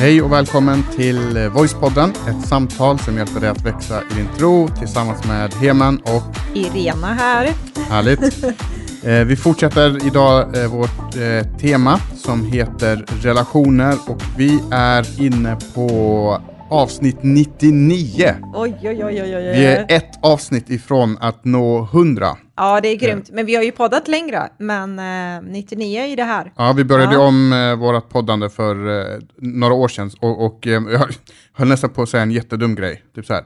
Hej och välkommen till Voicepodden, ett samtal som hjälper dig att växa i din tro tillsammans med Heman och Irena här. Härligt. Eh, vi fortsätter idag eh, vårt eh, tema som heter relationer och vi är inne på avsnitt 99. Oj, oj, oj, oj, oj. Vi är ett avsnitt ifrån att nå 100. Ja, det är grymt. Men vi har ju poddat längre, men eh, 99 är det här. Ja, vi började Ja. om eh, vårt poddande för eh, några år sedan och, och eh, jag höll nästan på att säga en jättedum grej. Typ så här.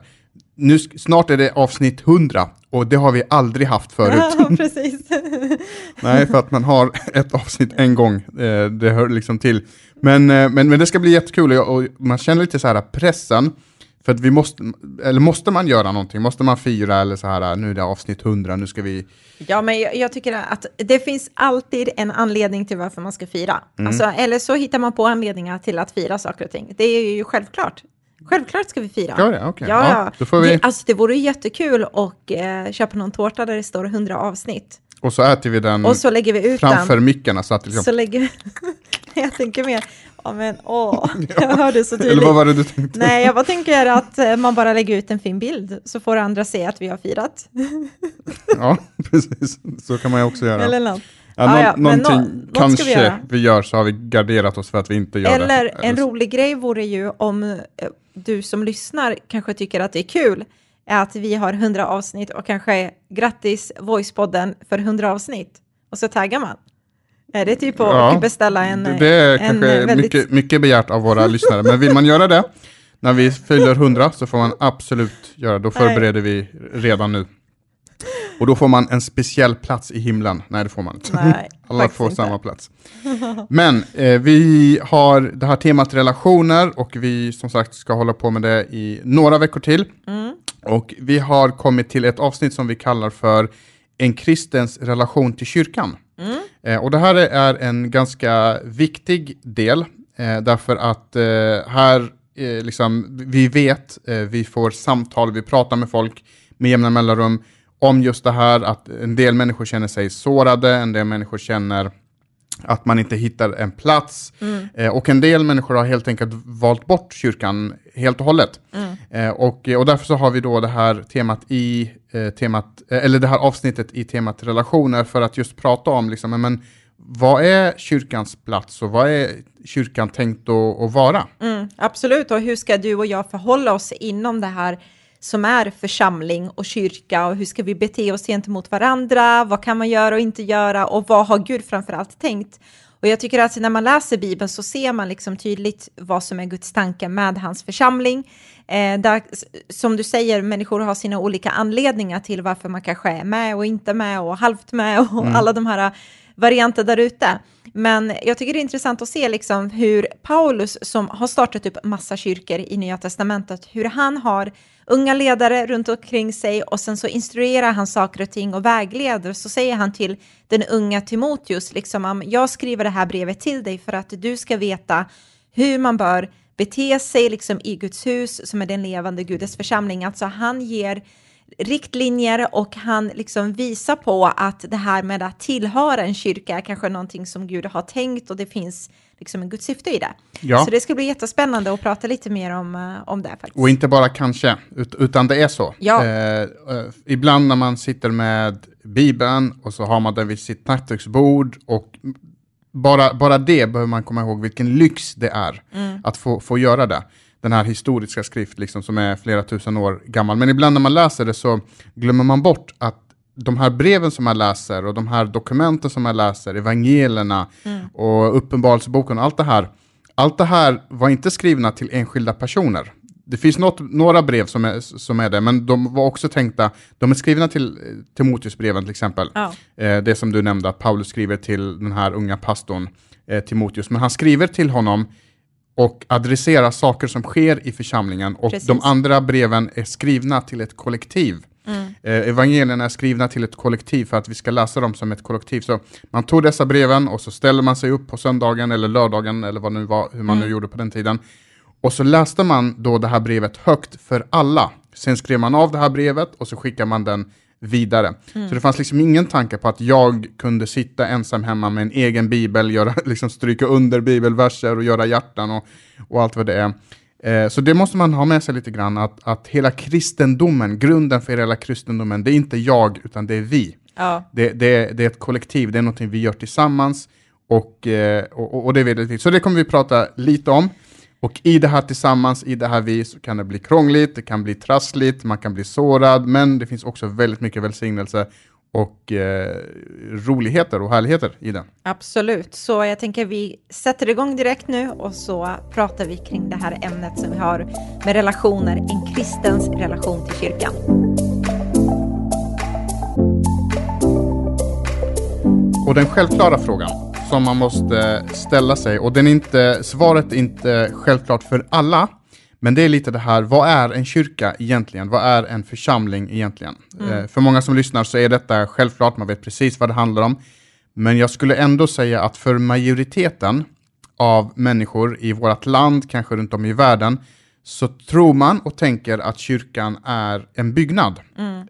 Nu, snart är det avsnitt 100 och det har vi aldrig haft förut. Ja, precis. Nej, för att man har ett avsnitt en gång. Eh, det hör liksom till. Men, eh, men, men det ska bli jättekul och, och man känner lite så här pressen. För att vi måste, eller måste man göra någonting? Måste man fira eller så här, nu är det avsnitt 100, nu ska vi... Ja, men jag, jag tycker att det finns alltid en anledning till varför man ska fira. Mm. Alltså, eller så hittar man på anledningar till att fira saker och ting. Det är ju självklart. Självklart ska vi fira. Gör det? Okej. Ja, Ja, då får vi- Det, alltså, det vore jättekul att eh, köpa någon tårta där det står 100 avsnitt. Och så äter vi den Och så lägger vi ut framför den. mickarna så att liksom... Så lägger vi... jag tänker mer, ja men åh, jag hörde så tydligt. Eller vad var det du tänkte? Nej, jag bara tänker att eh, man bara lägger ut en fin bild så får andra se att vi har firat. Ja, precis. Så kan man ju också göra. Eller något. ja, Ah, nå- ja, någonting vi kanske göra. vi gör så har vi garderat oss för att vi inte gör det. Eller en rolig grej vore ju om eh, du som lyssnar kanske tycker att det är kul är att vi har 100 avsnitt och kanske grattis Voicepodden för 100 avsnitt. Och så taggar man. Är det typ att Ja, beställa en... Det, det är en kanske väldigt- mycket, mycket begärt av våra lyssnare, men vill man göra det när vi fyller 100 så får man absolut göra Då förbereder vi redan nu. Och då får man en speciell plats i himlen. Nej, det får man inte. Nej, Alla får inte. samma plats. Men eh, vi har det här temat relationer och vi som sagt ska hålla på med det i några veckor till. Mm. Och vi har kommit till ett avsnitt som vi kallar för En kristens relation till kyrkan. Mm. Eh, och det här är en ganska viktig del, eh, därför att eh, här, liksom, vi vet, vi får samtal, vi pratar med folk med jämna mellanrum om just det här att en del människor känner sig sårade, en del människor känner att man inte hittar en plats. Eh, och en del människor har helt enkelt valt bort kyrkan helt och hållet. Eh, och, och därför så har vi då det här temat i eh, temat, eh, eller det här avsnittet i temat relationer för att just prata om liksom, men vad är kyrkans plats och vad är kyrkan tänkt att, att vara? Mm, absolut, och hur ska du och jag förhålla oss inom det här som är församling och kyrka och hur ska vi bete oss gentemot varandra? Vad kan man göra och inte göra och vad har Gud framförallt tänkt? Och jag tycker att när man läser Bibeln så ser man liksom tydligt vad som är Guds tanke med hans församling. Eh, där, som du säger, människor har sina olika anledningar till varför man kanske är med och inte med och halvt med och alla de här varianter där ute. Men jag tycker det är intressant att se liksom hur Paulus, som har startat upp massa kyrkor i Nya Testamentet, hur han har unga ledare runt omkring sig och sen så instruerar han saker och ting och vägleder. Så säger han till den unga Timoteus, liksom, jag skriver det här brevet till dig för att du ska veta hur man bör bete sig liksom, i Guds hus, som är den levande Gudes församling. Alltså han ger riktlinjer och han liksom visar på att det här med att tillhöra en kyrka är kanske någonting som Gud har tänkt och det finns liksom en Guds syfte i det. Ja. Så det ska bli jättespännande att prata lite mer om, eh, om det faktiskt. Och inte bara kanske, ut, utan det är så. Ja. Eh, eh, ibland när man sitter med Bibeln och så har man den vid sitt nattduksbord och bara, bara det behöver man komma ihåg vilken lyx det är att få, få göra det. Den här historiska skrift liksom, som är flera tusen år gammal. Men ibland när man läser det så glömmer man bort att de här breven som man läser och de här dokumenten som man läser, evangelierna och uppenbarelseboken och allt det här, allt det här var inte skrivna till enskilda personer. Det finns något, några brev som är, som är det, men de var också tänkta, de är skrivna till Timoteusbreven till exempel. Eh, det som du nämnde, att Paulus skriver till den här unga pastorn eh, Timoteus. Men han skriver till honom och adresserar saker som sker i församlingen. Och Precis. de andra breven är skrivna till ett kollektiv. Eh, evangelierna är skrivna till ett kollektiv för att vi ska läsa dem som ett kollektiv. Så man tog dessa breven och så ställer man sig upp på söndagen eller lördagen eller vad nu var, hur man nu gjorde på den tiden. Och så läste man då det här brevet högt för alla. Sen skrev man av det här brevet och så skickade man den vidare. Så det fanns liksom ingen tanke på att jag kunde sitta ensam hemma med en egen bibel, göra, liksom stryka under bibelverser och göra hjärtan och, och allt vad det är. Eh, så det måste man ha med sig lite grann, att, att hela kristendomen, grunden för hela kristendomen, det är inte jag, utan det är vi. Ja. Det, det, det är ett kollektiv, det är någonting vi gör tillsammans och, eh, och, och det är viktigt. Så det kommer vi prata lite om. Och i det här tillsammans, i det här vi, så kan det bli krångligt, det kan bli trassligt, man kan bli sårad, men det finns också väldigt mycket välsignelse och eh, roligheter och härligheter i det. Absolut, så jag tänker vi sätter igång direkt nu och så pratar vi kring det här ämnet som vi har med relationer, en kristens relation till kyrkan. Och den självklara frågan som man måste ställa sig, och den är inte, svaret är inte självklart för alla, men det är lite det här, vad är en kyrka egentligen? Vad är en församling egentligen? Eh, för många som lyssnar så är detta självklart, man vet precis vad det handlar om. Men jag skulle ändå säga att för majoriteten av människor i vårt land, kanske runt om i världen, så tror man och tänker att kyrkan är en byggnad.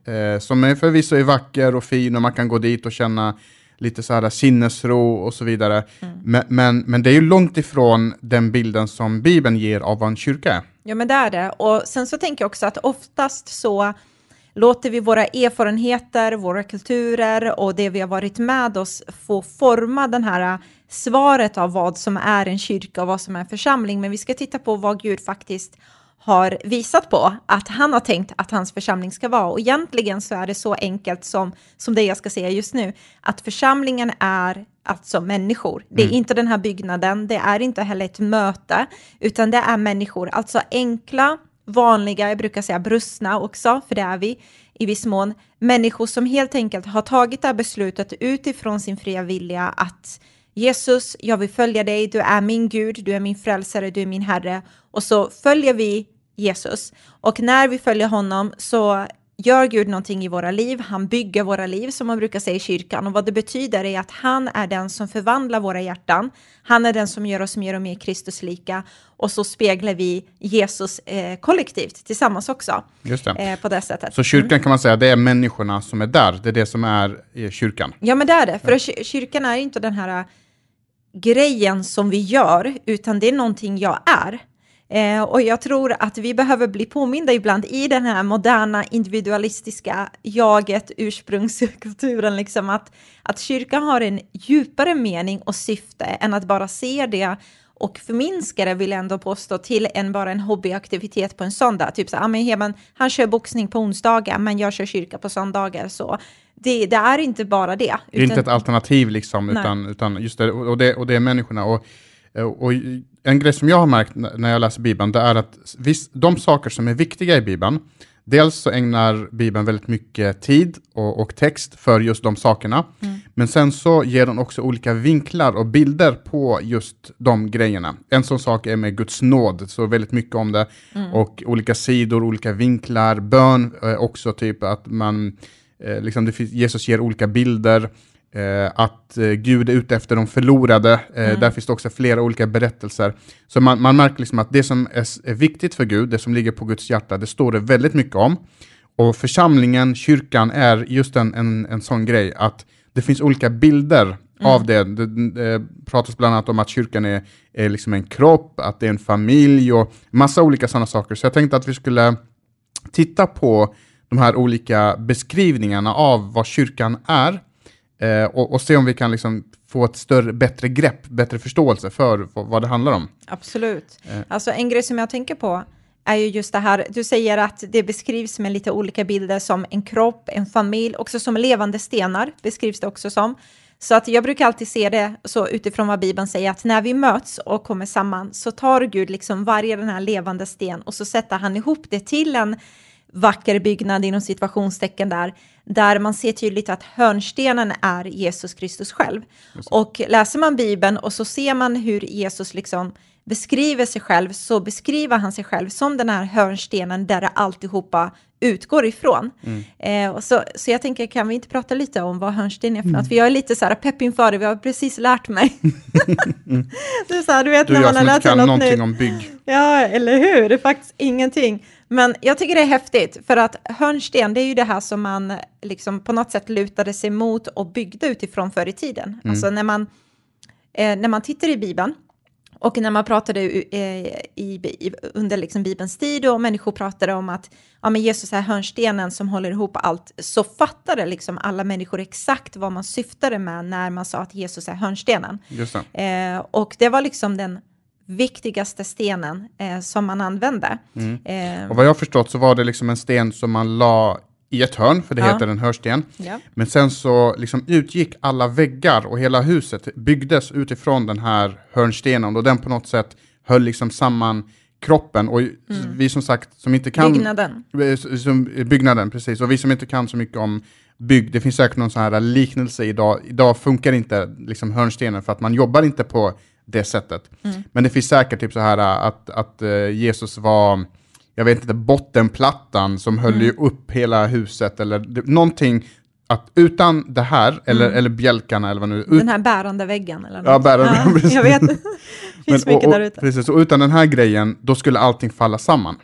Eh, som är förvisso är vacker och fin och man kan gå dit och känna lite så här sinnesro och så vidare. Men, men, men det är ju långt ifrån den bilden som Bibeln ger av vad en kyrka är. Ja, men det är det. Och sen så tänker jag också att oftast så låter vi våra erfarenheter, våra kulturer och det vi har varit med oss få forma den här svaret av vad som är en kyrka och vad som är en församling. Men vi ska titta på vad Gud faktiskt har visat på att han har tänkt att hans församling ska vara. Och egentligen så är det så enkelt som, som det jag ska säga just nu, att församlingen är alltså människor. Det är inte den här byggnaden, det är inte heller ett möte, utan det är människor, alltså enkla, vanliga, jag brukar säga brustna också, för det är vi i viss mån, människor som helt enkelt har tagit det här beslutet utifrån sin fria vilja att Jesus, jag vill följa dig, du är min Gud, du är min frälsare, du är min Herre. Och så följer vi Jesus. Och när vi följer honom så gör Gud någonting i våra liv, han bygger våra liv som man brukar säga i kyrkan. Och vad det betyder är att han är den som förvandlar våra hjärtan. Han är den som gör oss mer och mer Kristuslika. Och så speglar vi Jesus eh, kollektivt tillsammans också. Just det. Eh, på det sättet. Så kyrkan kan man säga, det är människorna som är där, det är det som är eh, kyrkan. Ja, men det är det. För kyr- kyrkan är inte den här äh, grejen som vi gör, utan det är någonting jag är. Eh, och jag tror att vi behöver bli påminda ibland i den här moderna individualistiska jaget, ursprungskulturen, liksom att, att kyrkan har en djupare mening och syfte än att bara se det och förminska det, vill jag ändå påstå, till en bara en hobbyaktivitet på en söndag. Typ så, ah, men Heman, han kör boxning på onsdagar, men jag kör kyrka på söndagar. Så det, det är inte bara det. Det är inte ett alternativ liksom, utan, utan just det och, det, och det är människorna. Och, och en grej som jag har märkt när jag läser Bibeln, det är att visst, de saker som är viktiga i Bibeln, dels så ägnar Bibeln väldigt mycket tid och, och text för just de sakerna, mm. men sen så ger den också olika vinklar och bilder på just de grejerna. En sån sak är med Guds nåd, så väldigt mycket om det, mm. och olika sidor, olika vinklar, bön eh, också, typ att man, eh, liksom finns, Jesus ger olika bilder, Eh, att eh, Gud är ute efter de förlorade. Eh, mm. Där finns det också flera olika berättelser. Så man, man märker liksom att det som är, är, viktigt för Gud, det som ligger på Guds hjärta, det står det väldigt mycket om. Och församlingen, kyrkan, är just en, en, en sån grej, att det finns olika bilder mm. av det. Det, det. pratas bland annat om att kyrkan är, är liksom en kropp, att det är en familj och massa olika sådana saker. Så jag tänkte att vi skulle titta på de här olika beskrivningarna av vad kyrkan är, Eh, och, och, se om vi kan liksom få ett större, bättre grepp, bättre förståelse för vad det handlar om. Absolut. Eh. Alltså en grej som jag tänker på är ju just det här, du säger att det beskrivs med lite olika bilder som en kropp, en familj, också som levande stenar beskrivs det också som. Så att jag brukar alltid se det så utifrån vad Bibeln säger, att när vi möts och kommer samman så tar Gud liksom varje den här levande sten och så sätter han ihop det till en vacker byggnad inom situationstecken där, där man ser tydligt att hörnstenen är Jesus Kristus själv. Och läser man Bibeln och så ser man hur Jesus liksom beskriver sig själv, så beskriver han sig själv som den här hörnstenen där alltihopa utgår ifrån. Mm. Eh, så, så jag tänker, kan vi inte prata lite om vad hörnsten är för något? Mm. För jag är lite så här pepp inför det, vi har precis lärt mig. mm. är så här, du vet du, när man har lärt sig något någonting nytt. om bygg. Ja, eller hur? Det är faktiskt ingenting. Men jag tycker det är häftigt, för att hörnsten, det är ju det här som man liksom på något sätt lutade sig mot och byggde utifrån förr i tiden. Mm. Alltså när man, eh, när man tittar i Bibeln, och när man pratade eh, i, under liksom Bibelns tid och människor pratade om att ja, men Jesus är hörnstenen som håller ihop allt, så fattade liksom alla människor exakt vad man syftade med när man sa att Jesus är hörnstenen. Just det. Eh, och det var liksom den viktigaste stenen eh, som man använde. Eh, Och vad jag förstått så var det liksom en sten som man la i ett hörn, för det Ja. heter en hörsten. ja. Men sen så liksom utgick alla väggar och hela huset byggdes utifrån den här hörnstenen och den på något sätt höll liksom samman kroppen. Och vi som sagt som inte kan... Byggnaden. Eh, Som, byggnaden, precis. Och vi som inte kan så mycket om bygg, det finns säkert någon sån här liknelse idag. Idag funkar inte liksom hörnstenen för att man jobbar inte på det sättet. Men det finns säkert typ så här att, att eh, Jesus var, jag vet inte, bottenplattan som höll ju upp hela huset eller någonting att utan det här, eller, eller bjälkarna eller vad nu, ut, Den här bärande väggen eller något. Ja, bärande, precis. Jag vet, det finns men- mycket och, där och, ute. Precis, och utan den här grejen, då skulle allting falla samman.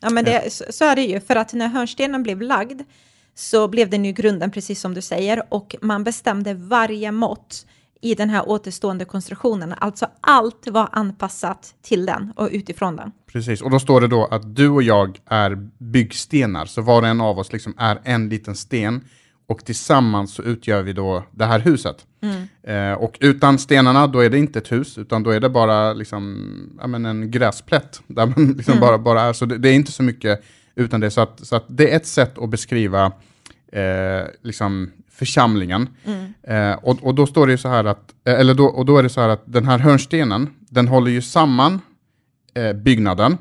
Ja, men det, så, så är det ju, för att när hörnstenen blev lagd så blev den ju grunden, precis som du säger, och man bestämde varje mått i den här återstående konstruktionen. Alltså allt var anpassat till den och utifrån den. Precis, och då står det då att du och jag är byggstenar, så var och en av oss liksom är en liten sten och tillsammans så utgör vi då det här huset. Eh, och utan stenarna då är det inte ett hus, utan då är det bara liksom, men en gräsplätt där man liksom bara, bara är. Så det, det är inte så mycket utan det, så att, så att det är ett sätt att beskriva eh, liksom församlingen. Eh, och, och då står det så här att, eh, eller då, och då är det så här att den här hörnstenen, den håller ju samman eh, byggnaden.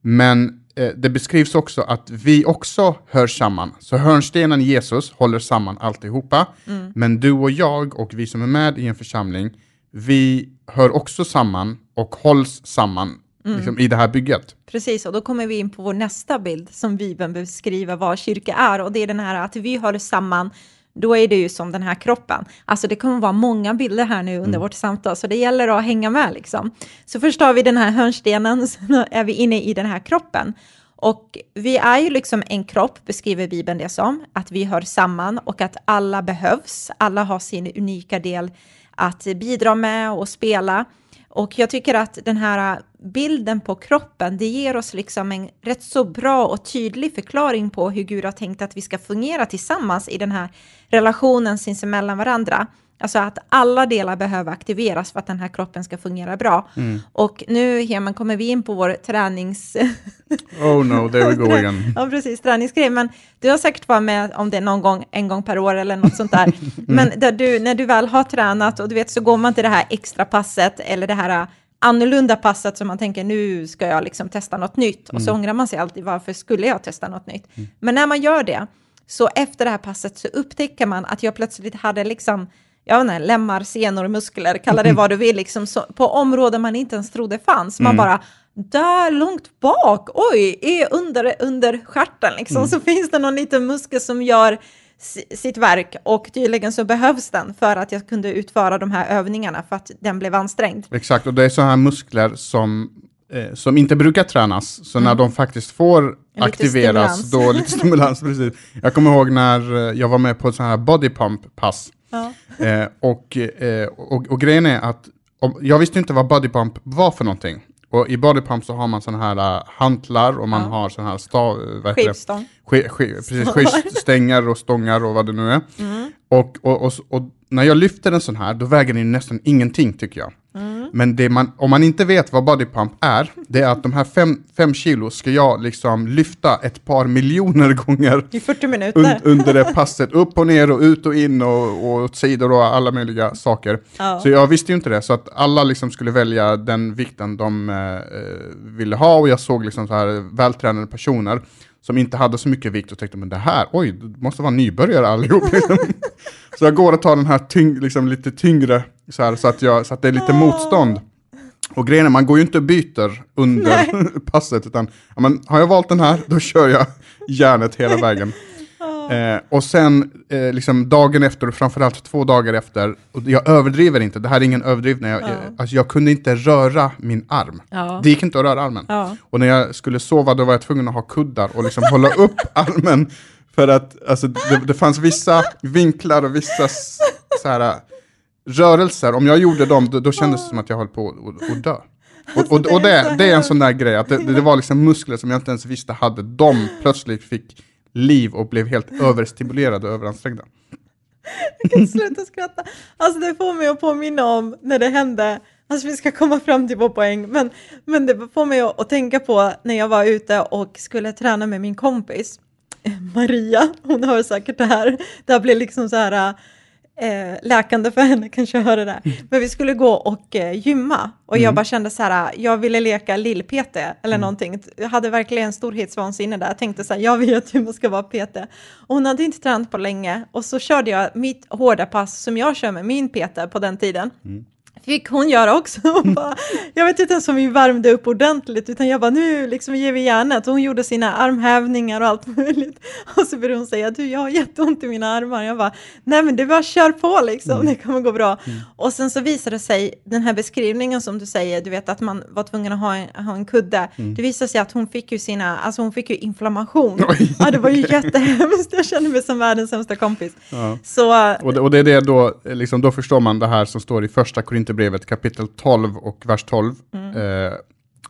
Men eh, det beskrivs också att vi också hör samman. Så hörnstenen Jesus håller samman alltihopa. Men du och jag och vi som är med i en församling, vi hör också samman och hålls samman liksom, i det här bygget. Precis, och då kommer vi in på vår nästa bild som Bibeln beskriver vad kyrka är och det är den här att vi hör samman då är det ju som den här kroppen. Alltså det kommer vara många bilder här nu under vårt samtal, så det gäller att hänga med liksom. Så först har vi den här hörnstenen, så är vi inne i den här kroppen. Och vi är ju liksom en kropp, beskriver Bibeln det som, att vi hör samman och att alla behövs. Alla har sin unika del att bidra med och spela. Och jag tycker att den här bilden på kroppen, det ger oss liksom en rätt så bra och tydlig förklaring på hur Gud har tänkt att vi ska fungera tillsammans i den här relationen sinsemellan varandra. Alltså att alla delar behöver aktiveras för att den här kroppen ska fungera bra. Och nu, Heman, kommer vi in på vår tränings... Oh no, there we go again. ja, precis, träningsgrej. Men du har säkert varit med om det någon gång, en gång per år eller något sånt där. Men där du, när du väl har tränat och du vet så går man till det här extra passet eller det här annorlunda passet som man tänker nu ska jag liksom testa något nytt. Och så ångrar man sig alltid varför skulle jag testa något nytt. Men när man gör det, så efter det här passet så upptäcker man att jag plötsligt hade liksom jag vet inte, lemmar, senor, muskler, kalla det vad du vill, liksom, så, på områden man inte ens trodde fanns. Man bara, där långt bak, oj, är under, under stjärten liksom, så finns det någon liten muskel som gör si- sitt verk och tydligen så behövs den för att jag kunde utföra de här övningarna för att den blev ansträngd. Exakt, och det är så här muskler som, eh, som inte brukar tränas. Så när de faktiskt får Mm. Lite aktiveras, stimulans. då lite stimulans, precis. Jag kommer ihåg när eh, jag var med på ett sånt här body pump-pass. Ja. Eh, och, eh, och, och grejen är att om, jag visste inte vad body pump var för någonting. Och i body pump så har man sådana här uh, hantlar och man Ja. har sådana här stav? Skivstång. Sk- sk- precis, skivstänger och stångar och vad det nu är. Mm. Och, och, och, och när jag lyfter en sån här, då väger den nästan ingenting tycker jag. Men man, om man inte vet vad body pump är, det är att de här fem, fem kilo ska jag liksom lyfta ett par miljoner gånger I 40 minuter. un, under det passet. Upp och ner och ut och in och, och åt sidor och alla möjliga saker. Ja. Så jag visste ju inte det, så att alla liksom skulle välja den vikten de eh, eh, ville ha och jag såg liksom så här vältränade personer som inte hade så mycket vikt och tänkte men det här, oj, det måste vara nybörjare allihop. så jag går och tar den här tyng, liksom lite tyngre så, här, så, att jag, så att det är lite motstånd. Och grejen är, man går ju inte och byter under passet, utan ja, men, har jag valt den här, då kör jag järnet hela vägen. Eh, och sen eh, liksom dagen efter, och framförallt två dagar efter, och jag överdriver inte, det här är ingen överdrivning, jag, Ja. eh, alltså jag kunde inte röra min arm. Ja. Det gick inte att röra armen. Ja. Och när jag skulle sova då var jag tvungen att ha kuddar och liksom hålla upp armen. För att alltså, det, det fanns vissa vinklar och vissa så här, rörelser, om jag gjorde dem då, då kändes det som att jag höll på att- dö. Och, och, och det, det är en sån där grej, att det, det var liksom muskler som jag inte ens visste hade, de plötsligt fick liv och blev helt överstimulerade och överansträngda. Jag kan sluta skratta. Alltså det får mig att påminna om när det hände, alltså vi ska komma fram till vår poäng, men, men det får mig att, att tänka på när jag var ute och skulle träna med min kompis Maria, hon hör säkert det här, det här blir liksom så här eh, läkande för henne, kanske höra det. Men vi skulle gå och eh, gymma och jag bara kände så här, jag ville leka lill-PT eller någonting. Jag hade verkligen storhetsvansinne där. Jag tänkte så här, jag vet hur man ska vara PT. Och hon hade inte tränat på länge och så körde jag mitt hårda pass som jag kör med min PT på den tiden. Fick hon göra också. Hon bara, jag vet inte ens om vi värmde upp ordentligt, utan jag bara nu liksom ger vi järnet. Och hon gjorde sina armhävningar och allt möjligt. Och så började hon säga, du jag har jätteont i mina armar. Jag bara, nej men det bara kör på liksom, det kommer gå bra. Och sen så visade det sig, den här beskrivningen som du säger, du vet att man var tvungen att ha en, ha en kudde. Det visade sig att hon fick ju sina, alltså hon fick ju inflammation. Oj, ja, det var ju jättehemskt, jag kände mig som världens sämsta kompis. Ja. Så Och det, och det är det då, liksom, då förstår man det här som står i första Korinthierbrevet kapitel 12 och vers 12. Eh,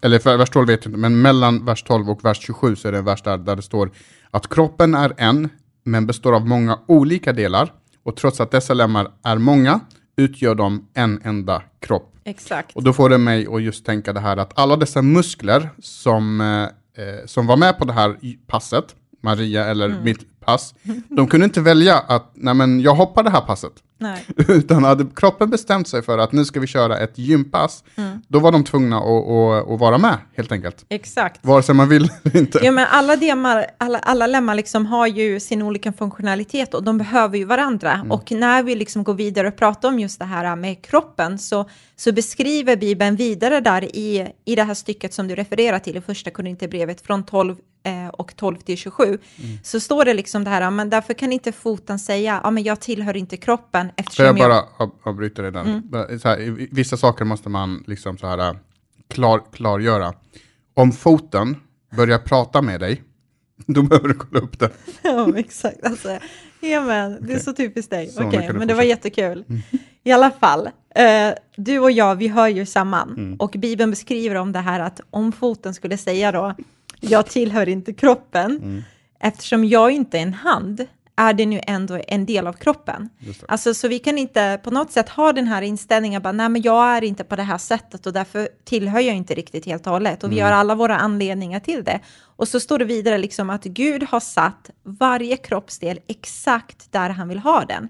eller för, vers 12 vet jag inte, men mellan vers 12 och vers 27 så är det en vers där, där det står att kroppen är en, men består av många olika delar. Och trots att dessa lemmar är många, utgör de en enda kropp. exakt. Och då får det mig att just tänka det här att alla dessa muskler som, eh, eh, som var med på det här passet, Maria eller mitt pass, de kunde inte välja att, nej men jag hoppar det här passet. Nej. Utan hade kroppen bestämt sig för att nu ska vi köra ett gympass, då var de tvungna att, att, att vara med helt enkelt. Exakt. Vare sig man vill eller inte. Ja, men alla, demar, alla, alla lemmar liksom har ju sin olika funktionalitet och de behöver ju varandra. Och när vi liksom går vidare och pratar om just det här med kroppen så, så beskriver Bibeln vidare där i, i det här stycket som du refererar till i första Korinthierbrevet från 12 eh, och 12 till 27. Så står det liksom det här, men därför kan inte foten säga, ja men jag tillhör inte kroppen Får eftersom jag jag... bara av- avbryta det där? Bara Så här, vissa saker måste man liksom så här äh, klar, klargöra. Om foten börjar prata med dig, då behöver du kolla upp det. Ja, exakt. Alltså, ja, men, Det är så typiskt dig. Okej, du men det var jättekul. I alla fall, eh, du och jag, vi hör ju samman. Mm. Och Bibeln beskriver om det här att om foten skulle säga då, jag tillhör inte kroppen, Mm. eftersom jag inte är en hand, är det nu ändå en del av kroppen. Alltså, så vi kan inte på något sätt ha den här inställningen, bara, nej men jag är inte på det här sättet och därför tillhör jag inte riktigt helt och hållet. Och vi har alla våra anledningar till det. Och så står det vidare liksom att Gud har satt varje kroppsdel exakt där han vill ha den.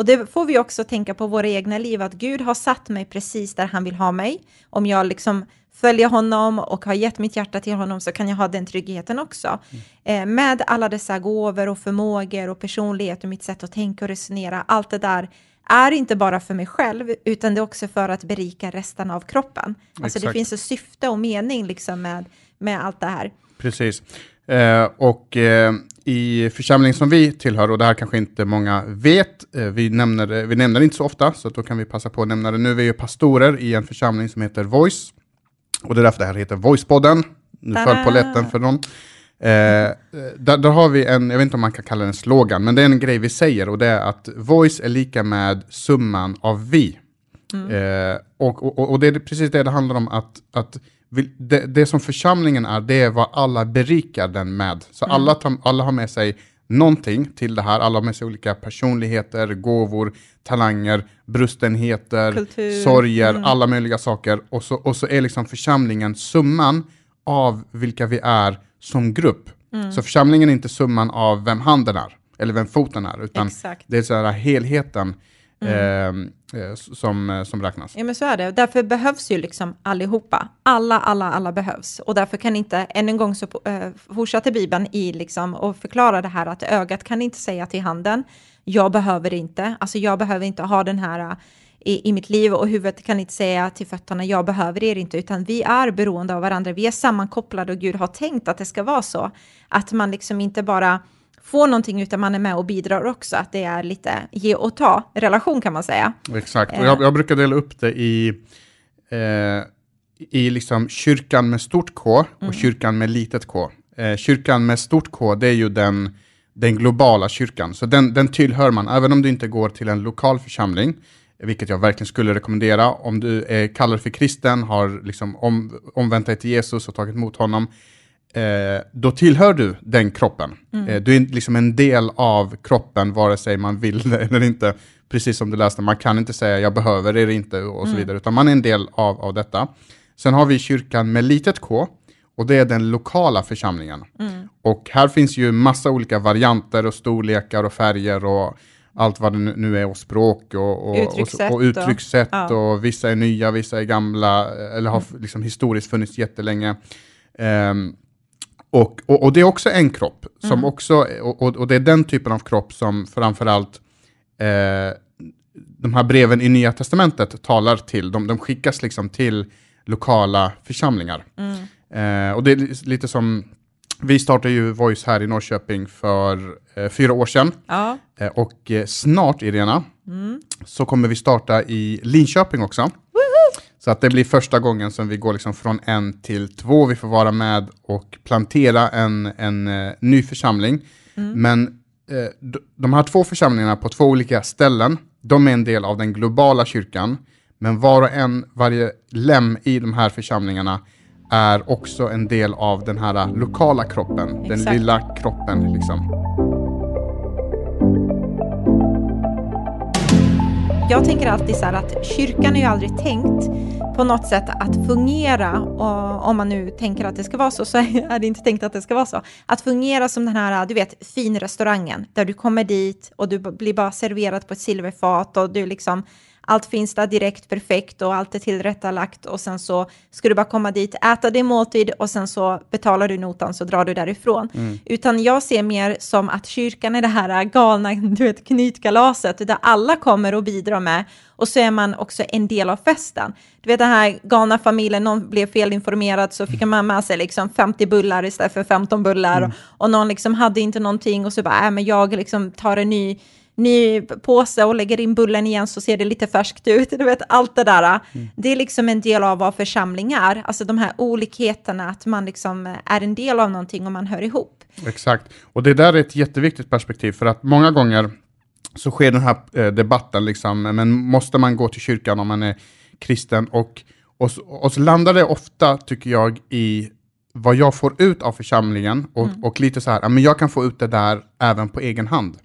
Och det får vi också tänka på våra egna liv, att Gud har satt mig precis där han vill ha mig. Om jag liksom följer honom och har gett mitt hjärta till honom så kan jag ha den tryggheten också. Eh, med alla dessa gåvor och förmågor och personlighet och mitt sätt att tänka och resonera, allt det där är inte bara för mig själv, utan det är också för att berika resten av kroppen. Alltså det Exakt. finns ett syfte och mening liksom med, med allt det här. Precis. Eh, och eh, i församlingen som vi tillhör, och det här kanske inte många vet, eh, vi, nämner det, vi nämner det inte så ofta, så då kan vi passa på att nämna det nu. Vi är ju pastorer i en församling som heter Voice, och det är därför det här heter Voicepodden. Nu föll på lätten för någon. Eh, där, där har vi en, jag vet inte om man kan kalla det en slogan, men det är en grej vi säger och det är att voice är lika med summan av vi. Eh, och, och, och det är precis det det handlar om, att, att det, det som församlingen är, det är vad alla berikar den med. Så alla, tar, alla har med sig någonting till det här, alla har med sig olika personligheter, gåvor, talanger, brustenheter, Kultur. sorger, alla möjliga saker. Och så, och så är liksom församlingen summan av vilka vi är som grupp. Så församlingen är inte summan av vem handen är, eller vem foten är, utan Exakt. det är så här helheten eh, eh, som, eh, som räknas. Ja, men så är det. Därför behövs ju liksom allihopa. Alla, alla, alla behövs. Och därför kan inte, än en gång så äh, fortsätter Bibeln i liksom och förklara det här att ögat kan inte säga till handen, jag behöver inte, alltså jag behöver inte ha den här äh, i, i mitt liv och huvudet kan inte säga till fötterna, jag behöver er inte, utan vi är beroende av varandra, vi är sammankopplade och Gud har tänkt att det ska vara så. Att man liksom inte bara får någonting utan man är med och bidrar också. Att det är lite ge och ta relation kan man säga. Exakt, och jag, jag brukar dela upp det i, eh, i liksom kyrkan med stort K och Mm. kyrkan med litet K. Eh, kyrkan med stort K, det är ju den, den globala kyrkan. Så den, den tillhör man, även om du inte går till en lokal församling, vilket jag verkligen skulle rekommendera. Om du är kallad för kristen, har liksom om, omvänt dig till Jesus och tagit emot honom, eh, då tillhör du den kroppen. Eh, du är liksom en del av kroppen, vare sig man vill det eller inte. Precis som du läste, man kan inte säga jag behöver det inte och så vidare, utan man är en del av, av detta. Sen har vi kyrkan med litet k, och det är den lokala församlingen. Och här finns ju massa olika varianter och storlekar och färger och allt vad det nu- är och språk och, och, Uttryckssätt och, och uttryckssätt ja. och vissa är nya, vissa är gamla eller har liksom historiskt funnits jättelänge. Ehm, och, och, och det är också en kropp, som också, och, och- det är den typen av kropp som framförallt eh, de här breven i Nya Testamentet talar till. De, de skickas liksom till lokala församlingar. Eh, och det är li- lite som, vi startade ju Voice här i Norrköping för eh, fyra år sedan. Ja, Eh, och eh, snart, Irena, så kommer vi starta i Linköping också. Så att det blir första gången som vi går liksom från en till två. Vi får vara med och plantera en, en eh, ny församling. Men eh, d- de här två församlingarna på två olika ställen, de är en del av den globala kyrkan. Men var och en, varje lem i de här församlingarna är också en del av den här eh, lokala kroppen, den Exakt. lilla kroppen liksom. Jag tänker alltid så här att kyrkan är ju aldrig tänkt på något sätt att fungera, och om man nu tänker att det ska vara så, så är det inte tänkt att det ska vara så. Att fungera som den här, du vet, finrestaurangen, där du kommer dit och du blir bara serverad på ett silverfat och du liksom, allt finns där direkt perfekt och allt är tillrättalagt och sen så ska du bara komma dit, äta din måltid och sen så betalar du notan så drar du därifrån. Utan jag ser mer som att kyrkan är det här galna, du vet, knytkalaset där alla kommer och bidrar med och så är man också en del av festen. Du vet den här galna familjen, någon blev felinformerad så fick man med sig liksom 50 bullar istället för 15 bullar och, och någon liksom hade inte någonting och så bara, äh, men jag liksom tar en ny ny påse och lägger in bullen igen så ser det lite färskt ut. Du vet, allt det där. Det är liksom en del av vad församling är. Alltså de här olikheterna, att man liksom är en del av någonting och man hör ihop. Exakt, och det där är ett jätteviktigt perspektiv för att många gånger så sker den här eh, debatten, liksom, men måste man gå till kyrkan om man är kristen? Och, och, så- och så landar det ofta, tycker jag, i vad jag får ut av församlingen och, och lite så här, men jag kan få ut det där även på egen hand.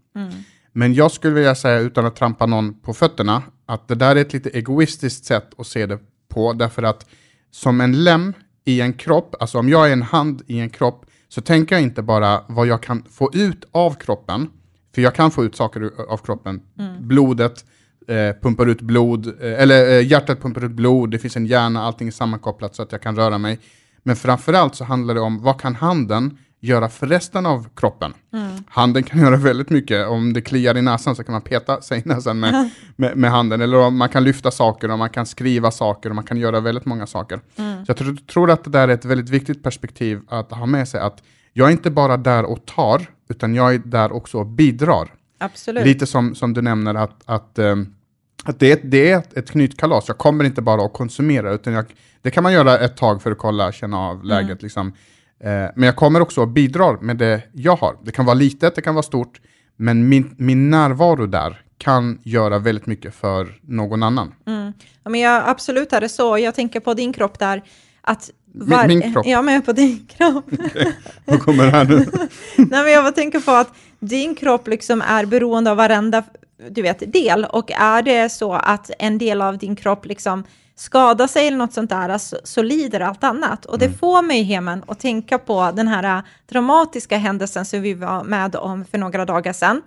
Men jag skulle vilja säga, utan att trampa någon på fötterna, att det där är ett lite egoistiskt sätt att se det på, därför att som en lem i en kropp, alltså om jag är en hand i en kropp, så tänker jag inte bara vad jag kan få ut av kroppen, för jag kan få ut saker av kroppen. Blodet eh, pumpar ut blod, eh, eller eh, hjärtat pumpar ut blod, det finns en hjärna, allting är sammankopplat så att jag kan röra mig. Men framförallt så handlar det om vad kan handen göra för resten av kroppen? Handen kan göra väldigt mycket. Om det kliar i näsan så kan man peta sig i näsan med, med, med handen. Eller man kan lyfta saker och man kan skriva saker och man kan göra väldigt många saker. Så jag tror, tror att det där är ett väldigt viktigt perspektiv att ha med sig. Att jag är inte bara där och tar, utan jag är där också och bidrar. Absolut. Lite som, som du nämner att, att, ehm, att det, är, det är ett, ett knytkalas. Jag kommer inte bara att konsumera, utan jag, det kan man göra ett tag för att kolla, känna av läget. Liksom. Eh, men jag kommer också att bidra med det jag har. Det kan vara litet, det kan vara stort, men min, min närvaro där kan göra väldigt mycket för någon annan. Ja, men jag, absolut är det så. Jag tänker på din kropp där. Att Min- min kropp? Ja, men på din kropp. Vad kommer här nu? Nej, men jag bara tänker på att din kropp liksom är beroende av varenda du vet, del. Och är det så att en del av din kropp liksom skadar sig eller något sånt där, så, så lider allt annat. Och det får mig, Hemen, att tänka på den här dramatiska händelsen som vi var med om för några dagar sedan.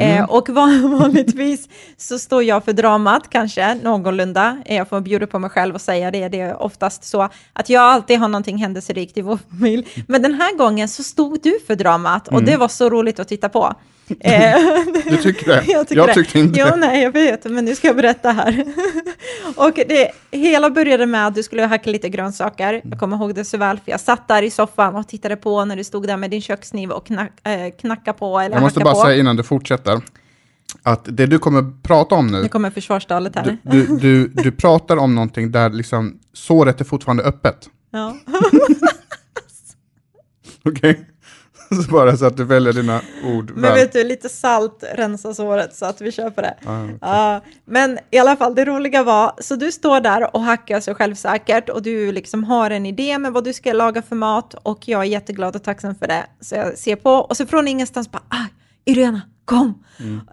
Eh, och van, vanligtvis så står jag för dramat, kanske, någorlunda. Jag får bjuda på mig själv och säga det. Det är oftast så att jag alltid har någonting händelserikt i vår familj. Men den här gången så stod du för dramat och det var så roligt att titta på. Eh, Du tycker det? Jag, tycker jag det. tyckte inte Jo, det. nej, jag vet, men nu ska jag berätta här. och det hela började med att du skulle hacka lite grönsaker. Jag kommer ihåg det så väl, för jag satt där i soffan och tittade på när du stod där med din kökskniv och knack, eh, knacka på eller Jag måste bara på. säga innan du fortsätter, att det du kommer prata om nu, Nu kommer försvarstalet här. du, du, du, du pratar om någonting där liksom såret är fortfarande öppet. Ja. Okej? Så bara så att du väljer dina ord Men väl. vet du, lite salt rensar såret så att vi köper det. Ah, okej. Ja, men i alla fall, det roliga var, så du står där och hackar så självsäkert och du liksom har en idé med vad du ska laga för mat och jag är jätteglad och tacksam för det. Så jag ser på och så från ingenstans bara, ah, Irena, kom!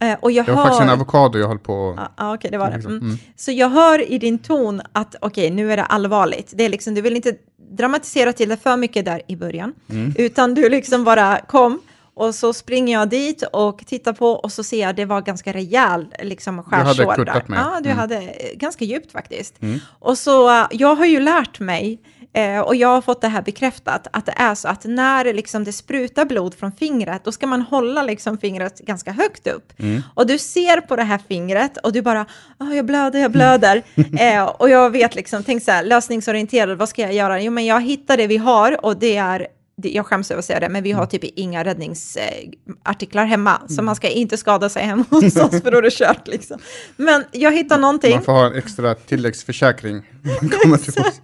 Eh, och jag Det var hör... faktiskt en avokado jag höll på Ja, ah, okej, det var det. Mm. Mm. Så jag hör i din ton att okej, nu är det allvarligt. Det är liksom, du vill inte dramatisera till det för mycket där i början, Mm. utan du liksom bara kom och så springer jag dit och tittar på och så ser jag det var ganska rejäl liksom hade skärsår där. kuttat mig. Ja, du Mm. hade eh, ganska djupt faktiskt. Och så, eh, jag har ju lärt mig eh, och jag har fått det här bekräftat att det är så att när liksom det sprutar blod från fingret, då ska man hålla liksom fingret ganska högt upp. Och du ser på det här fingret och du bara, ah, jag blöder, jag blöder. eh, och jag vet liksom, tänk så här, lösningsorienterad, vad ska jag göra? Jo, men jag hittar det vi har och det är jag skäms över att säga det, men vi har typ inga räddningsartiklar hemma, så man ska inte skada sig hemma hos oss för då är det kört liksom. Men jag hittar någonting. Man får ha en extra tilläggsförsäkring. Kommer till oss.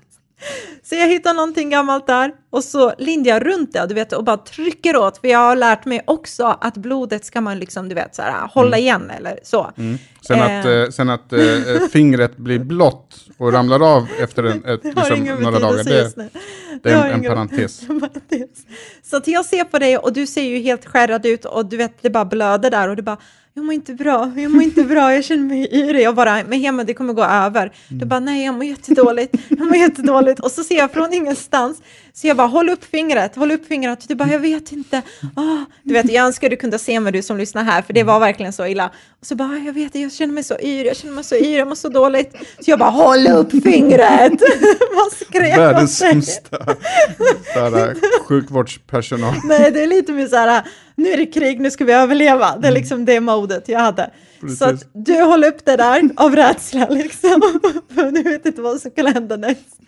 Så jag hittar någonting gammalt där och så lindar jag runt det du vet, och bara trycker åt. För jag har lärt mig också att blodet ska man liksom, du vet, så här, hålla igen eller så. Sen Eh. att, eh, sen att eh, fingret blir blått och ramlar av efter en, ett, liksom, några dagar, det, det är en, en parentes. en parentes. Så att jag ser på dig och du ser ju helt skärrad ut och du vet, det bara blöder där och du bara, jag mår inte bra, jag mår inte bra, jag känner mig yrig. Jag bara, men hemma det kommer gå över. Du bara, nej jag mår jättedåligt, jag mår jättedåligt. Och så ser jag från ingenstans, så jag bara, håll upp fingret, håll upp fingret. Du bara, jag vet inte. Ah. Du vet, jag önskar du kunde se mig du som lyssnar här, för det var verkligen så illa. Och så bara, "Ah, jag vet, jag känner mig så yr, jag känner mig så yr, jag mår så dåligt. Så jag bara, håll upp fingret! Vad skrek Världens sämsta sjukvårdspersonal. Nej, det är lite mer så här, nu är det krig, nu ska vi överleva. Det är liksom det modet jag hade. Så att Precis. du håller upp det där av rädsla liksom. Du vet inte vad som kan hända näst.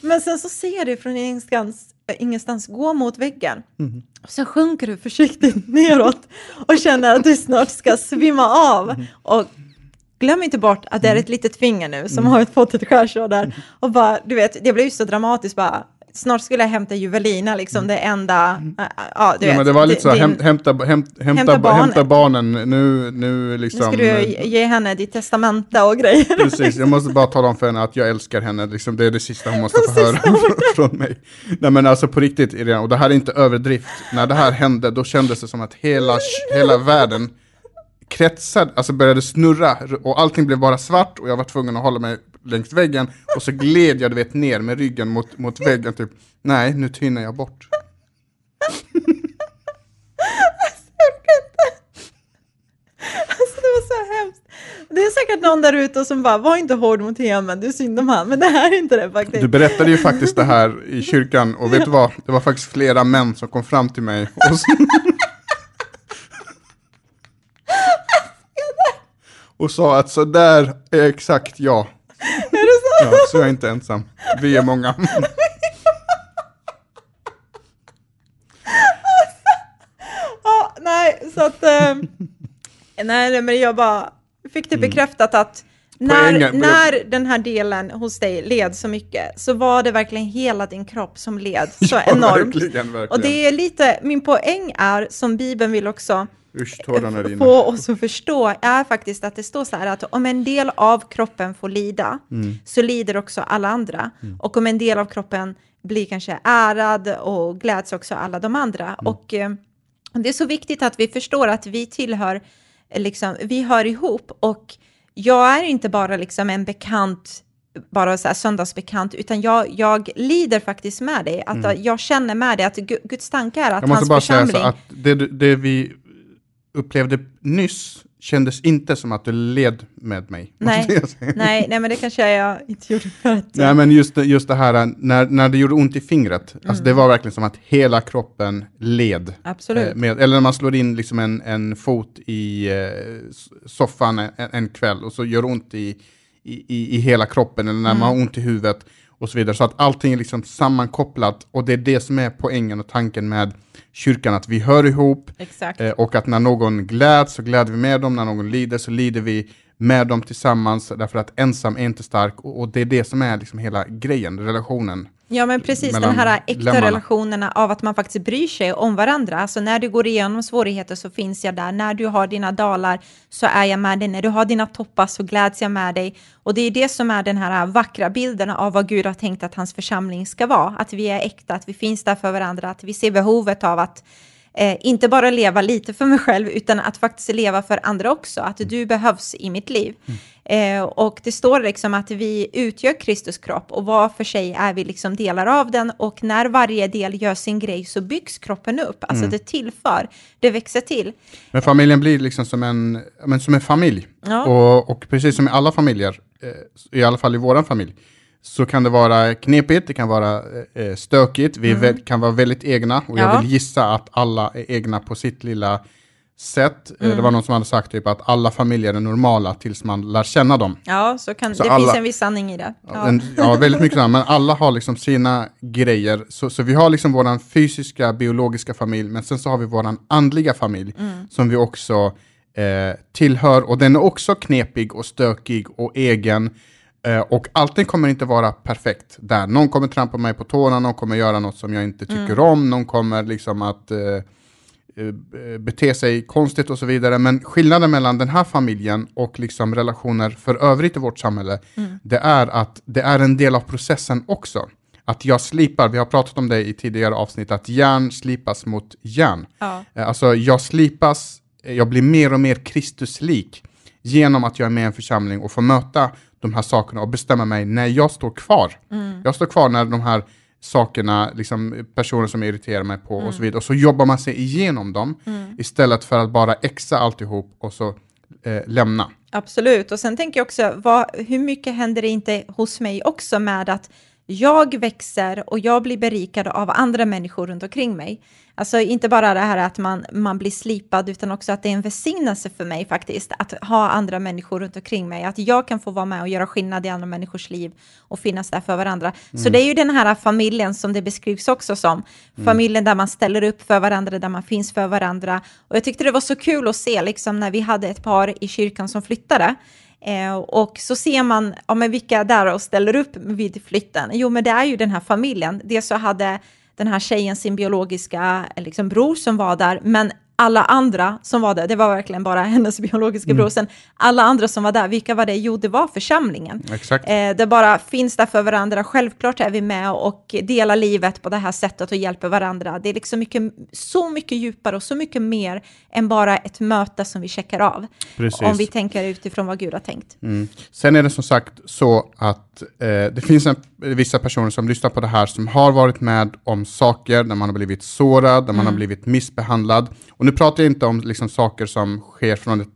Men sen så ser du från ingenstans, äh, ingenstans gå mot väggen. Och sen sjunker du försiktigt neråt och känner att du snart ska svimma av. Och glöm inte bort att det är ett litet finger nu som har fått ett skärsår där. Och bara, du vet, det blev ju så dramatiskt bara. Snart skulle jag hämta Juvelina, liksom det enda, äh, ja du Ja, vet. men det var lite så, din- häm, hämta, häm, hämta, Hämta hämta, barnen. barnen, nu, nu Nu liksom. ska du eh, ge henne ditt testamente och grejer. Precis, jag måste bara tala om för henne att jag älskar henne, liksom, det är det sista hon måste få höra från mig. Nej men alltså på riktigt Irene, och det här är inte överdrift, när det här hände då kändes det som att hela, hela världen kretsade, alltså började snurra och allting blev bara svart och jag var tvungen att hålla mig längs väggen och så gled jag du vet ner med ryggen mot, mot väggen typ, nej nu tynar jag bort. Alltså det var så hemskt. Det är säkert någon där ute som bara, var inte hård mot Hemen, det är synd om han. Men det här är inte det faktiskt. Du berättade ju faktiskt det här i kyrkan och vet du vad, det var faktiskt flera män som kom fram till mig och, så... och sa att så där är exakt jag. Är det så? Ja, så jag är inte ensam. Vi är många. Ja, nej, så att... Eh, nej, men jag bara fick det bekräftat att när, Poängen- när den här delen hos dig led så mycket så var det verkligen hela din kropp som led så Ja, enormt. Verkligen, verkligen. Och det är lite, min poäng är, som Bibeln vill också Usch, tårarna rinner. få oss att förstå, är faktiskt att det står så här att om en del av kroppen får lida, så lider också alla andra. Och om en del av kroppen blir kanske ärad och gläds också alla de andra. Och eh, det är så viktigt att vi förstår att vi tillhör, liksom, vi hör ihop. Och jag är inte bara liksom en bekant bara så här söndagsbekant, utan jag, jag lider faktiskt med dig. Att jag känner med dig att Gu- Guds tanke är att Jag måste hans bara säga församling... så att det, det vi upplevde nyss kändes inte som att du led med mig. Nej. Nej, nej, men det kanske jag inte gjorde för att... Nej, men just, det- just det här när, när det gjorde ont i fingret, alltså det var verkligen som att hela kroppen led. Absolut. Eh, Med, eller när man slår in liksom en, en fot i eh, soffan en, en kväll och så gör ont i, i, i, hela kroppen, eller när man har ont i huvudet och så vidare. Så att allting är liksom sammankopplat och det är det som är poängen och tanken med kyrkan, att vi hör ihop eh, och att när någon gläds så gläder vi med dem, när någon lider så lider vi med dem tillsammans, därför att ensam är inte stark och, och det är det som är liksom hela grejen, relationen. Ja, men precis den här äkta lemmarna. relationerna av att man faktiskt bryr sig om varandra. Alltså när du går igenom svårigheter så finns jag där. När du har dina dalar så är jag med dig. När du har dina toppar så gläds jag med dig. Och det är det som är den här vackra bilden av vad Gud har tänkt att hans församling ska vara. Att vi är äkta, att vi finns där för varandra, att vi ser behovet av att eh, inte bara leva lite för mig själv, utan att faktiskt leva för andra också. Att du behövs i mitt liv. Eh, och det står liksom att vi utgör Kristus kropp och var för sig är vi liksom delar av den och när varje del gör sin grej så byggs kroppen upp. Alltså det tillför, det växer till. Men familjen blir liksom som en, men som en familj. Ja. Och, och precis som i alla familjer, eh, i alla fall i våran familj, så kan det vara knepigt, det kan vara eh, stökigt, vi vä- kan vara väldigt egna. Och Mm. Ja. jag vill gissa att alla är egna på sitt lilla sätt. Eh, Mm. Det var någon som hade sagt typ att alla familjer är normala tills man lär känna dem. Ja, så kan, Så det alla- finns en viss sanning i det. Ja. En, ja, väldigt mycket sådär, men alla har liksom sina grejer. Så, så vi har liksom våran fysiska, biologiska familj, men sen så har vi våran andliga familj som vi också eh, tillhör. Och den är också knepig och stökig och egen. Eh, och allting kommer inte vara perfekt där. Någon kommer trampa mig på tårna, någon kommer göra något som jag inte tycker om, någon kommer liksom att eh, eh, bete sig konstigt och så vidare. Men skillnaden mellan den här familjen och liksom relationer för övrigt i vårt samhälle, det är att det är en del av processen också. Att jag slipar, vi har pratat om det i tidigare avsnitt, att järn slipas mot järn. Ja. Eh, Alltså jag slipas, jag blir mer och mer Kristuslik genom att jag är med i en församling och får möta de här sakerna och bestämma mig när jag står kvar. Jag står kvar när de här sakerna, liksom personer som jag irriterar mig på och så vidare. Och så jobbar man sig igenom dem istället för att bara exa alltihop och så eh, lämna. Absolut, och sen tänker jag också, vad, hur mycket händer det inte hos mig också med att jag växer och jag blir berikad av andra människor runt omkring mig. Alltså inte bara det här att man, man blir slipad, utan också att det är en välsignelse för mig faktiskt, att ha andra människor runt omkring mig, att jag kan få vara med och göra skillnad i andra människors liv och finnas där för varandra. Så det är ju den här familjen som det beskrivs också som, familjen där man ställer upp för varandra, där man finns för varandra. Och jag tyckte det var så kul att se, liksom när vi hade ett par i kyrkan som flyttade, Eh, och så ser man, ja men vilka där och ställer upp vid flytten? Jo men det är ju den här familjen. Dels så hade den här tjejen sin biologiska eh, liksom, bror som var där, men alla andra som var där, det var verkligen bara hennes biologiska bror, sen alla andra som var där, vilka var det? Jo, det var församlingen. Exakt. Eh, det bara finns där för varandra. Självklart är vi med och delar livet på det här sättet och hjälper varandra. Det är liksom mycket, så mycket djupare och så mycket mer än bara ett möte som vi checkar av. Precis. Om vi tänker utifrån vad Gud har tänkt. Mm. Sen är det som sagt så att eh, det finns en, vissa personer som lyssnar på det här som har varit med om saker där man har blivit sårad, där man har blivit missbehandlad. Och nu pratar jag inte om liksom, saker som sker från ett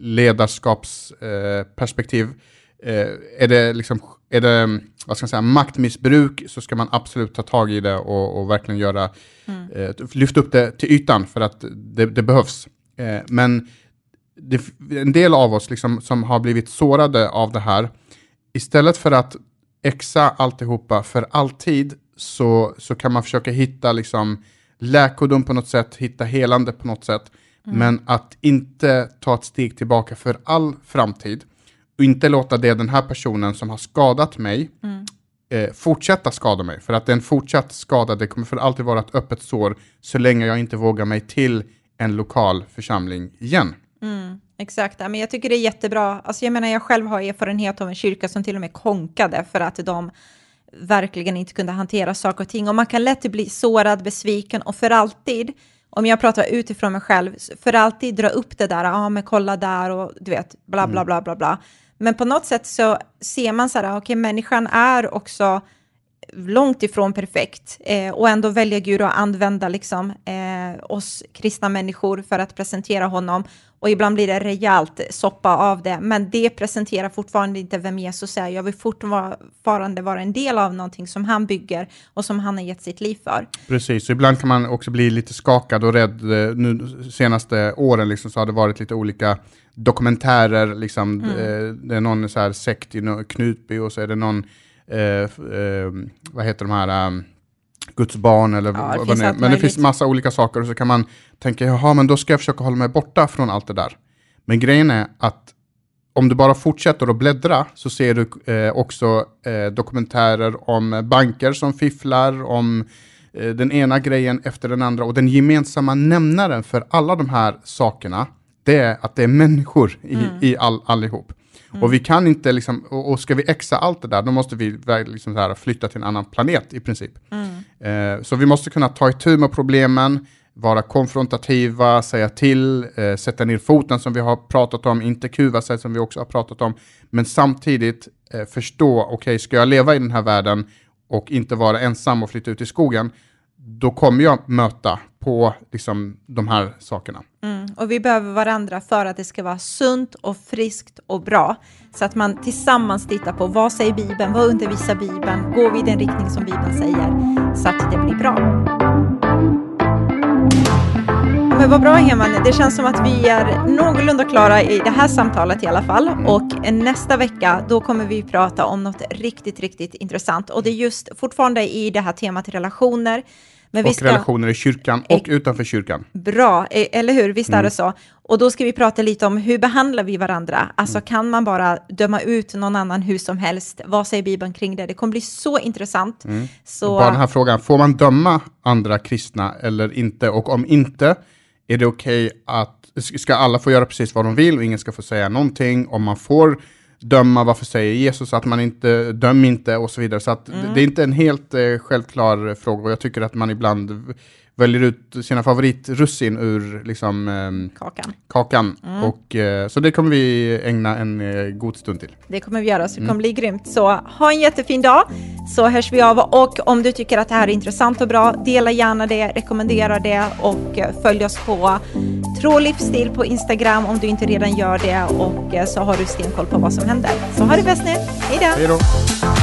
ledarskapsperspektiv. Eh, eh, är det, liksom, är det vad ska man säga, maktmissbruk så ska man absolut ta tag i det och, och verkligen göra, eh, lyfta upp det till ytan för att det, det behövs. Eh, men det, en del av oss liksom, som har blivit sårade av det här, istället för att exa alltihopa för alltid, så, så kan man försöka hitta liksom, läkodom på något sätt, hitta helande på något sätt, men att inte ta ett steg tillbaka för all framtid, och inte låta det den här personen som har skadat mig eh, fortsätta skada mig. För att en fortsatt skada, det kommer för alltid vara ett öppet sår så länge jag inte vågar mig till en lokal församling igen. Exakt, men jag tycker det är jättebra. Alltså jag menar, jag själv har erfarenhet av en kyrka som till och med konkade för att de verkligen inte kunde hantera saker och ting. Och man kan lätt bli sårad, besviken och för alltid, om jag pratar utifrån mig själv, för alltid dra upp det där, ja ah, men kolla där och du vet, bla bla bla bla bla. Men på något sätt så ser man så här, okej, människan är också långt ifrån perfekt eh, och ändå väljer Gud att använda liksom, eh, oss kristna människor för att presentera honom. Och ibland blir det rejält soppa av det, men det presenterar fortfarande inte vem Jesus är. Jag vill fortfarande vara en del av någonting som han bygger och som han har gett sitt liv för. Precis, så ibland kan man också bli lite skakad och rädd. Eh, nu senaste åren liksom så har det varit lite olika dokumentärer, liksom, mm. eh, det är någon så här sekt i Knutby och så är det någon eh, eh, vad heter de här, um, Guds barn eller ja, vad det är. Men det finns massa olika saker och så kan man tänka, jaha, men då ska jag försöka hålla mig borta från allt det där. Men grejen är att om du bara fortsätter att bläddra så ser du eh, också eh, dokumentärer om banker som fifflar, om eh, den ena grejen efter den andra. Och den gemensamma nämnaren för alla de här sakerna, det är att det är människor i, mm. i all, allihop. Mm. Och vi kan inte, liksom, och, och, ska vi exa allt det där, då måste vi liksom här, flytta till en annan planet i princip. Mm. Eh, så vi måste kunna ta itu med problemen, vara konfrontativa, säga till, eh, sätta ner foten som vi har pratat om, inte kuva sig som vi också har pratat om, men samtidigt eh, förstå, okej, okay, ska jag leva i den här världen och inte vara ensam och flytta ut i skogen, då kommer jag möta på liksom, de här sakerna. Mm, och vi behöver varandra för att det ska vara sunt och friskt och bra. Så att man tillsammans tittar på vad säger Bibeln, vad undervisar Bibeln, går vi i den riktning som Bibeln säger, så att det blir bra. Men vad bra Heman, det känns som att vi är någorlunda klara i det här samtalet i alla fall. Och nästa vecka, då kommer vi prata om något riktigt, riktigt intressant. Och det är just fortfarande i det här temat relationer. Men och ska... relationer i kyrkan och utanför kyrkan. Bra, e- eller hur? Visst är det mm. så? Och då ska vi prata lite om hur behandlar vi varandra? Alltså mm. kan man bara döma ut någon annan hur som helst? Vad säger Bibeln kring det? Det kommer bli så intressant. Mm. Så... Bara den här frågan, får man döma andra kristna eller inte? Och om inte, är det okej okay att, ska alla få göra precis vad de vill och ingen ska få säga någonting? Om man får döma, varför säger Jesus att man inte, döm inte och så vidare. Så att mm. det är inte en helt eh, självklar fråga och jag tycker att man ibland väljer ut sina favoritrussin ur liksom, eh, kakan. kakan. Mm. Och, eh, så det kommer vi ägna en eh, god stund till. Det kommer vi göra, så det kommer mm. bli grymt. Så ha en jättefin dag, så hörs vi av. Och om du tycker att det här är intressant och bra, dela gärna det, rekommendera det och eh, följ oss på Tro livsstil på Instagram om du inte redan gör det och eh, så har du stenkoll på vad som händer. Så ha det bäst nu, hej då! Hej då!